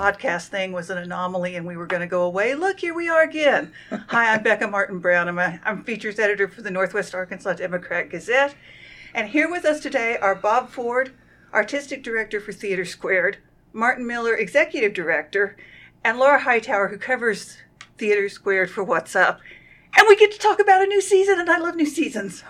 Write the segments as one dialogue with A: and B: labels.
A: podcast thing was an anomaly and we were going to go away. Look, here we are again. Hi, I'm Becca Martin-Brown. I'm, a, I'm features editor for the Northwest Arkansas Democrat Gazette. And here with us today are Bob Ford, artistic director for TheatreSquared, Martin Miller, executive director, and Lara Hightower, who covers TheatreSquared for What's Up. And we get to talk about a new season, and I love new seasons.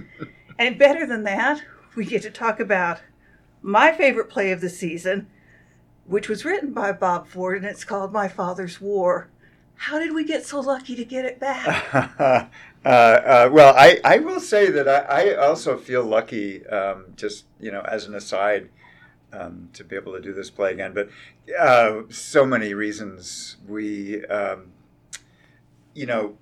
A: and better than that, we get to talk about my favorite play of the season, which was written by Bob Ford, and it's called My Father's War. How did we get so lucky to get it back?
B: uh, uh, well, I, I will say that I, I also feel lucky, um, just you know, as an aside, um, to be able to do this play again. But uh, so many reasons. We, um, you know,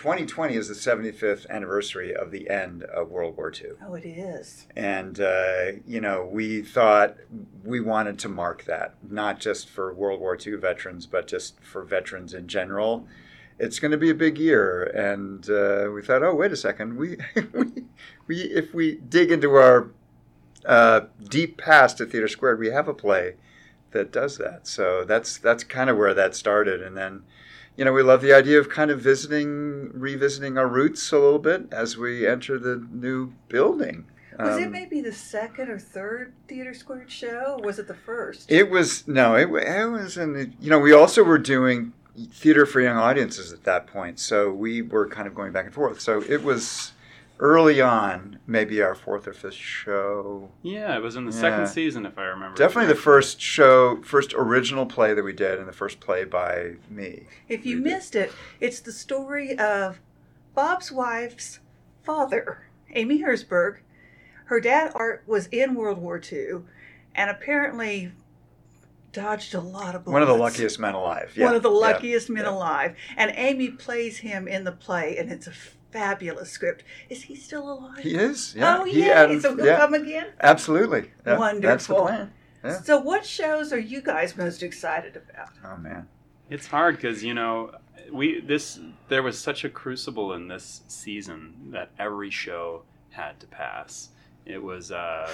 B: 2020 is the 75th anniversary of the end of World War II.
A: Oh, it is.
B: And, uh, you know, we thought we wanted to mark that, not just for World War II veterans, but just for veterans in general. It's going to be a big year. And uh, we thought, oh, wait a second. We, we, we, if we dig into our uh, deep past at TheatreSquared, we have a play that does that. So that's, that's kind of where that started. And then, you know, we love the idea of kind of visiting, revisiting our roots a little bit as we enter the new building.
A: Was um, it maybe the second or third TheatreSquared show? Was it the first?
B: It was no, it, it was in the. You know, we also were doing theater for young audiences at that point, so we were kind of going back and forth. So it was early on, maybe our fourth or fifth show.
C: Yeah, it was in the yeah. second season, if I remember.
B: Definitely the first show, first original play that we did, and the first play by me.
A: If you missed it, it's the story of Bob's wife's father, Amy Herzberg. Her dad Art was in World War II, and apparently dodged a lot of bullets.
B: One of the luckiest men alive.
A: Yeah. One of the luckiest yeah. men yeah. alive. And Amy plays him in the play, and it's a fabulous script. Is he still alive?
B: He is. Yeah.
A: Oh, he, yeah. so he'll yeah. come again?
B: Absolutely.
A: Wonderful.
B: That's the plan.
A: Yeah. So, what shows are you guys most excited about?
B: Oh man,
C: it's hard because you know we this there was such a crucible in this season that every show had to pass. It was, uh,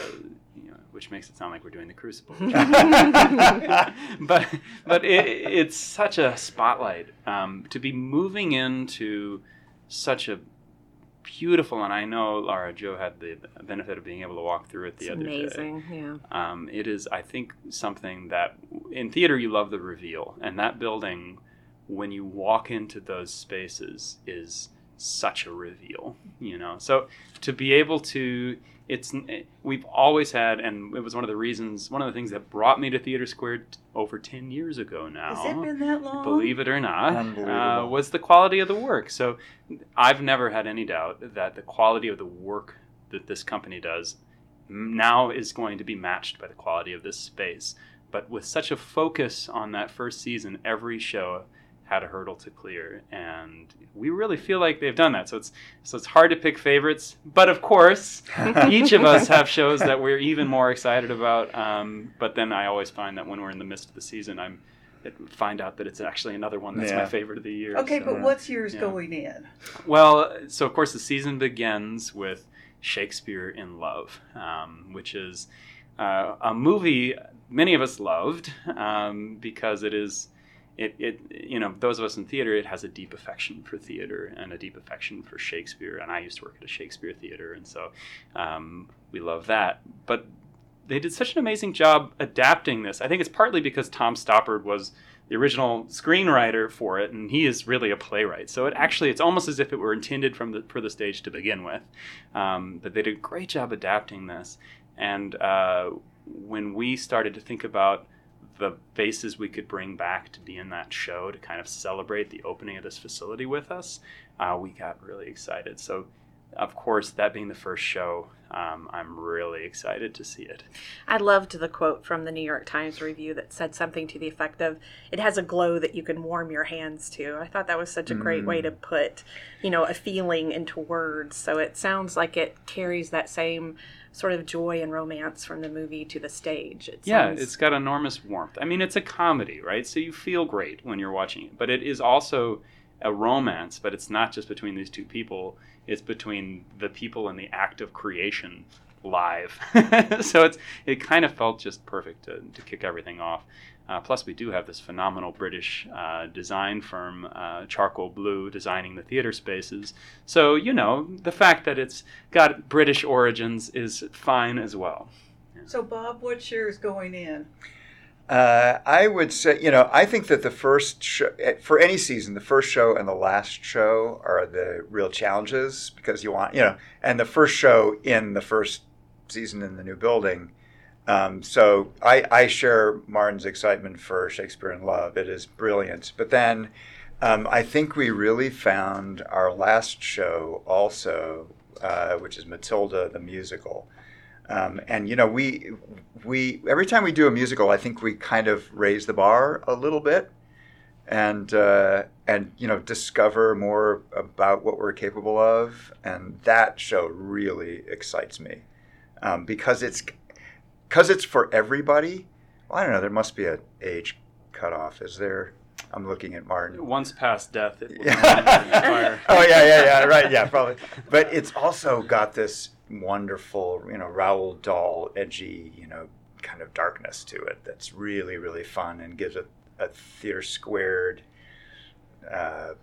C: you know, which makes it sound like we're doing the Crucible. but but it, it's such a spotlight um, to be moving into such a beautiful, and I know Lara Jo had the benefit of being able to walk through it the
D: it's
C: other
D: amazing,
C: day.
D: yeah.
C: Um, it is, I think, something that in theater you love the reveal, and that building, when you walk into those spaces, is such a reveal. You know, so to be able to it's we've always had, and it was one of the reasons, one of the things that brought me to TheatreSquared over ten years ago now.
A: Has it been that long?
C: Believe it or not, uh, was the quality of the work. So I've never had any doubt that the quality of the work that this company does now is going to be matched by the quality of this space. But with such a focus on that first season, every show had a hurdle to clear, and we really feel like they've done that. So it's so it's hard to pick favorites, but of course, each of us have shows that we're even more excited about. Um, but then I always find that when we're in the midst of the season, I'm find out that it's actually another one that's yeah. my favorite of the year.
A: Okay, so, but what's yours yeah. going in?
C: Well, so of course the season begins with Shakespeare in Love, um, which is uh, a movie many of us loved um, because it is it, it you know those of us in theater it has a deep affection for theater and a deep affection for shakespeare and i used to work at a shakespeare theater and so um, we love that. But they did such an amazing job adapting this. I think it's partly because tom stoppard was the original screenwriter for it and he is really a playwright. So it actually it's almost as if it were intended from the for the stage to begin with. Um, but they did a great job adapting this. And uh, when we started to think about the faces we could bring back to be in that show to kind of celebrate the opening of this facility with us, uh, we got really excited. So, of course, that being the first show, um, I'm really excited to see it.
D: I loved the quote from the New York Times review that said something to the effect of, "It has a glow that you can warm your hands to." I thought that was such a great mm. way to mm. put, you know, a feeling into words. So it sounds like it carries that same sort of joy and romance from the movie to the stage.
C: It yeah, sounds... it's got enormous warmth. I mean, it's a comedy, right? So you feel great when you're watching it, but it is also a romance, but it's not just between these two people, it's between the people and the act of creation live. so it's it kind of felt just perfect to, to kick everything off. Uh, plus, we do have this phenomenal British uh, design firm, uh, Charcoal Blue, designing the theater spaces. So, you know, the fact that it's got British origins is fine as well.
A: So, Bob, what's yours going in?
B: Uh, I would say, you know, I think that the first show, for any season, the first show and the last show are the real challenges because you want, you know, and the first show in the first season in the new building. Um, so I, I share Martin's excitement for Shakespeare in Love. It is brilliant. But then um, I think we really found our last show also, uh, which is Matilda the musical. Um, and you know, we we every time we do a musical, I think we kind of raise the bar a little bit, and uh, and you know, discover more about what we're capable of. And that show really excites me um, because it's because it's for everybody. Well, I don't know. There must be an age cutoff. Is there? I'm looking at Martin.
C: Once past death, it will
B: oh yeah, yeah, yeah. Right, yeah, probably. But it's also got this wonderful, you know, Roald Dahl, edgy, you know, kind of darkness to it that's really, really fun and gives it a TheatreSquared. Uh,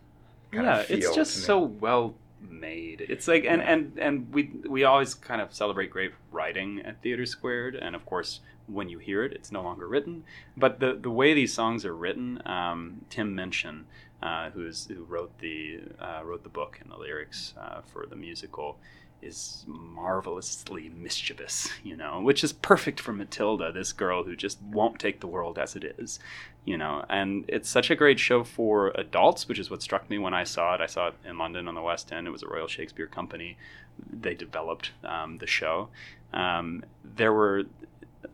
C: yeah, it's just so well made. It's like, and and and we we always kind of celebrate great writing at TheatreSquared, and of course, when you hear it, it's no longer written. But the the way these songs are written, um, Tim Minchin, uh, who's who wrote the uh, wrote the book and the lyrics uh, for the musical is marvelously mischievous, you know, which is perfect for Matilda, this girl who just won't take the world as it is, you know. And it's such a great show for adults, which is what struck me when I saw it. I saw it in London on the West End. It was a Royal Shakespeare Company. They developed um, the show. Um, there were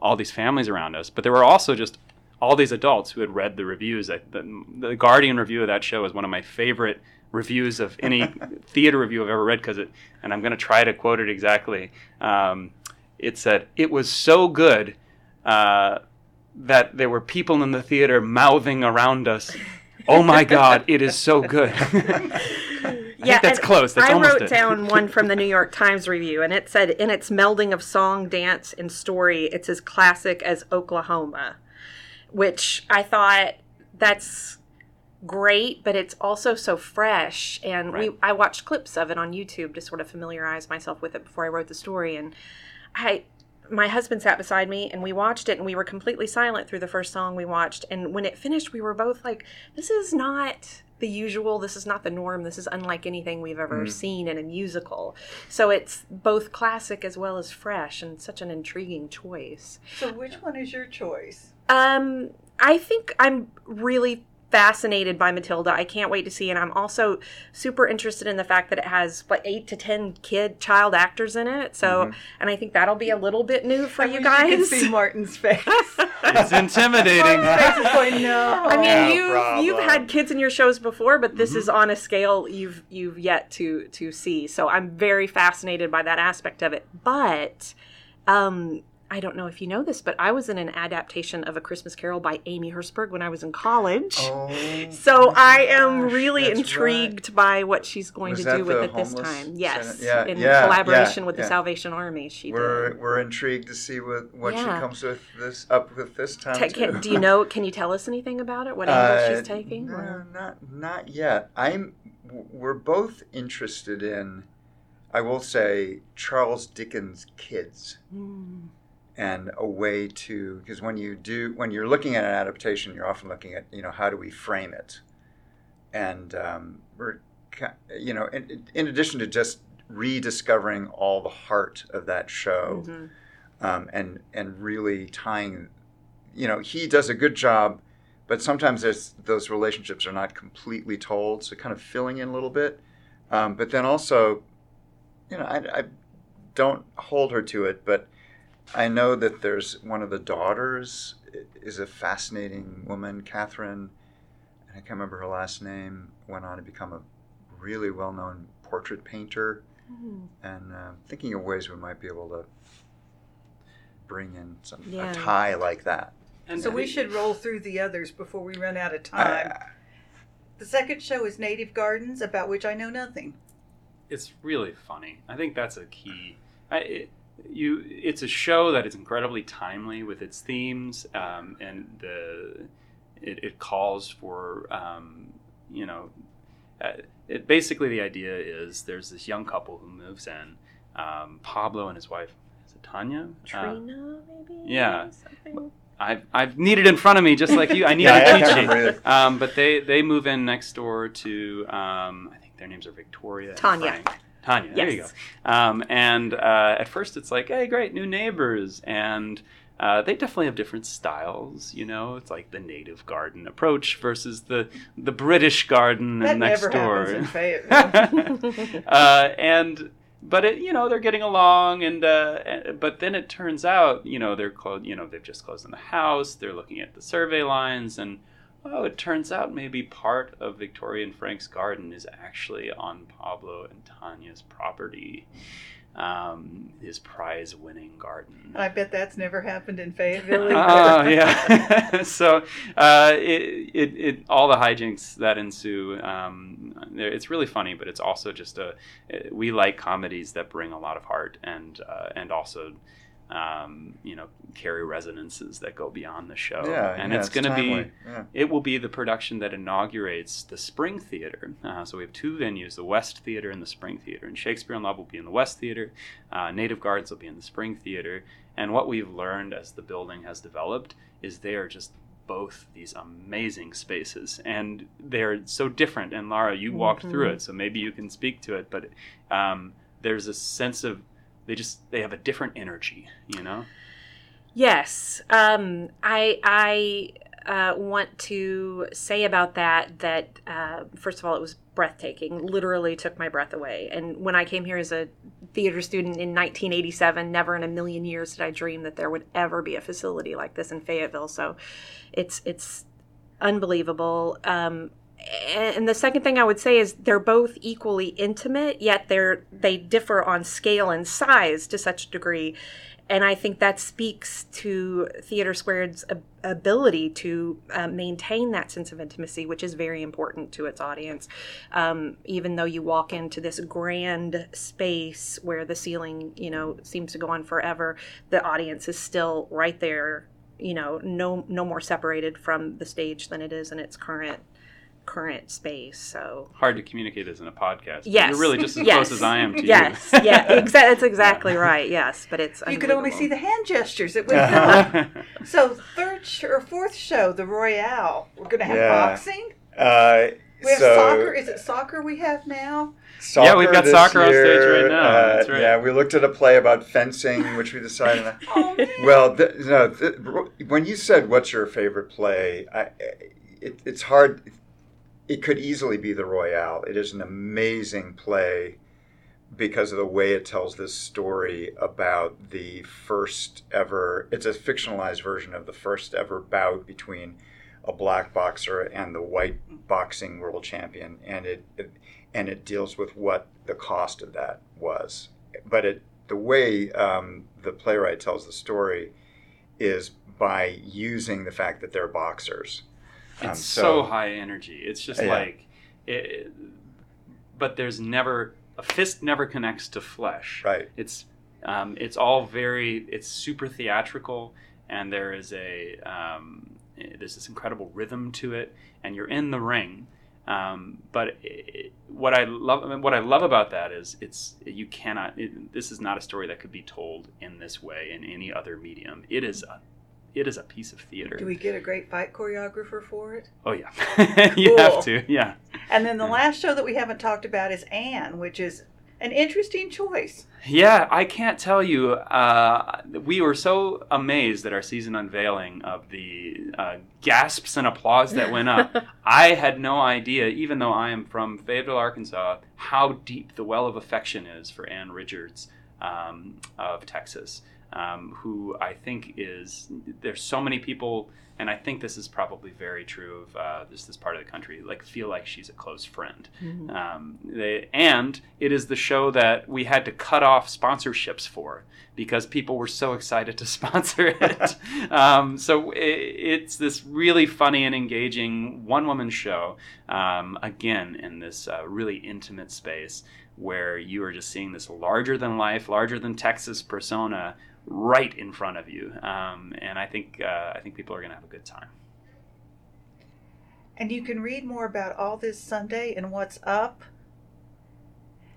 C: all these families around us, but there were also just all these adults who had read the reviews. The, the Guardian review of that show is one of my favorite reviews of any theater review I've ever read because it, and I'm going to try to quote it exactly. Um, it said, It was so good uh, that there were people in the theater mouthing around us, Oh my God, it is so good. yeah, that's close. That's
D: I
C: wrote
D: it. down one from the New York Times review, and it said, In its melding of song, dance, and story, it's as classic as Oklahoma, which I thought that's great, but it's also so fresh. And right. we, I watched clips of it on YouTube to sort of familiarize myself with it before I wrote the story. And I, my husband sat beside me and we watched it and we were completely silent through the first song we watched. And when it finished, we were both like, this is not the usual. This is not the norm. This is unlike anything we've ever mm. seen in a musical. So it's both classic as well as fresh and such an intriguing choice.
A: So which one is your choice?
D: Um, I think I'm really fascinated by Matilda. I can't wait to see, and I'm also super interested in the fact that it has what eight to ten kid child actors in it. So, mm-hmm. and I think that'll be a little bit new for I you guys.
A: You see Martin's face.
C: it's intimidating.
A: going, no.
D: I mean, you you've had kids in your shows before, but this mm-hmm. is on a scale you've you've yet to to see. So I'm very fascinated by that aspect of it. But um, I don't know if you know this, but I was in an adaptation of A Christmas Carol by Amy Herzberg when I was in college.
B: Oh,
D: so I am really intrigued right. by what she's going was to do with it this time. Yes, yeah, in yeah, collaboration yeah, with the Salvation Army. She
B: we're,
D: did.
B: We're intrigued to see what, what she comes with this up with this time. Te-
D: can, do you know? Can you tell us anything about it? What angle uh, she's taking?
B: No, or? not not yet. I'm. We're both interested in. I will say Charles Dickens' kids. Mm and a way to because when you do when you're looking at an adaptation you're often looking at you know how do we frame it and um, we're you know in, in, addition to just rediscovering all the heart of that show mm-hmm. um, and and really tying you know he does a good job but sometimes those relationships are not completely told so kind of filling in a little bit um, but then also you know I, I don't hold her to it but I know that there's one of the daughters is a fascinating woman, Catherine. and I can't remember her last name. Went on to become a really well-known portrait painter, mm. and uh, thinking of ways we might be able to bring in some yeah. a tie like that.
A: And so we should roll through the others before we run out of time. I, the second show is Native Gardens, about which I know nothing.
C: It's really funny. I think that's a key. I, it, you it's a show that is incredibly timely with its themes um, and the it, it calls for um, you know uh, it basically the idea is there's this young couple who moves in um, Pablo and his wife is it Tanya Uh,
D: Trina, maybe.
C: yeah.
D: Something.
C: I've, I've needed in front of me just like you I need
B: Yeah, I
C: a
B: can't
C: cheat sheet. Um, but they they move in next door to um, I think their names are Victoria and
D: Tanya.
C: Tanya, there you go. Um, and uh, at first, it's like, hey, great, new neighbors, and uh, they definitely have different styles. You know, it's like the native garden approach versus the the British garden
A: That
C: next
A: never
C: door.
A: happens in Fayetteville.
C: uh, and but it, you know they're getting along, and uh, but then it turns out you know they're closed. You know they've just closed on the house. They're looking at the survey lines, and oh, it turns out maybe part of Victoria and Frank's garden is actually on Pablo and Tanya's property, um, his prize-winning garden.
A: I bet that's never happened in Fayetteville.
C: Oh yeah. so uh, it, it, it all the hijinks that ensue. Um, it's really funny, but it's also just a. We like comedies that bring a lot of heart and uh, and also. Um, you know, carry resonances that go beyond the show,
B: Yeah,
C: and
B: yeah,
C: it's, going to be.
B: Yeah.
C: it will be the production that inaugurates the Spring Theater. Uh, so we have two venues, the West Theater and the Spring Theater. And Shakespeare in Love will be in the West Theater, uh, Native Gardens will be in the Spring Theater. And what we've learned as the building has developed is they are just both these amazing spaces and they're so different and Lara you walked through
D: Mhm.
C: it so maybe you can speak to it but um, there's a sense of they just they have a different energy you know
D: Yes, um, I I uh, want to say about that that uh, first of all, it was breathtaking. Literally took my breath away. And when I came here as a theater student in 1987, never in a million years did I dream that there would ever be a facility like this in Fayetteville. So, it's it's unbelievable. Um, and the second thing I would say is they're both equally intimate, yet they're they differ on scale and size to such a degree and I think that speaks to TheatreSquared's ability to uh, maintain that sense of intimacy, which is very important to its audience. Um, even though you walk into this grand space where the ceiling, you know, seems to go on forever, the audience is still right there. You know, no no more separated from the stage than it is in its current current space. So
C: hard to communicate as in a podcast but
D: yes,
C: you're really just as
D: yes.
C: close as i am to
D: yes,
C: you
D: yeah, exa- that's exactly right. Yes, but it's
A: You could only see the hand gestures. It was
B: Uh-huh.
A: so third sh- or fourth show, the Royale. We're going to have
B: Yeah.
A: boxing.
B: Uh,
A: We have
B: so,
A: soccer. Is it soccer we have now?
C: Yeah, we've got
B: this
C: soccer on stage right now.
B: uh,
C: That's right.
B: Yeah, we looked at a play about fencing, which we decided. on.
A: Oh.
B: Well, th- no. Th- when you said what's your favorite play, I, it, it's hard. It could easily be the Royale. It is an amazing play because of the way it tells this story about the first ever. It's a fictionalized version of the first ever bout between a black boxer and the white boxing world champion, and it, it and it deals with what the cost of that was. But it the way um, the playwright tells the story is by using the fact that they're boxers. Um,
C: It's so, high energy. It's just
B: Yeah.
C: like, it, but there's never a fist never connects to flesh.
B: right.
C: It's um, it's all very it's super theatrical, and there is a um, there's this incredible rhythm to it, and you're in the ring. Um, but it, what I love what I love about that is it's you cannot it, this is not a story that could be told in this way in any other medium. It is a it is a piece of theater.
A: Do we get a great fight choreographer for it?
C: Oh yeah, you
A: Cool.
C: have to. Yeah.
A: And then the
C: Yeah.
A: last show that we haven't talked about is Ann, which is an interesting choice.
C: Yeah, I can't tell you. Uh, we were so amazed at our season unveiling of the uh, gasps and applause that went up. I had no idea, even though I am from Fayetteville, Arkansas, how deep the well of affection is for Ann Richards um, of Texas, um, who I think is. There's so many people, and I think this is probably very true of uh, this this part of the country. Like feel like she's a close friend.
D: Mhm.
C: Um, they, and it is the show that we had to cut off sponsorships for because people were so excited to sponsor it. um, so i it's this really funny and engaging one woman show, um, again, in this uh, really intimate space where you are just seeing this larger than life, larger than Texas persona right in front of you. Um, and I think uh, I think people are going to have a good time.
A: And you can read more about all this Sunday and what's up.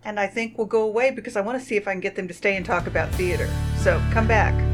A: And I think we'll go away because I want to see if I can get them to stay and talk about theater. So come back.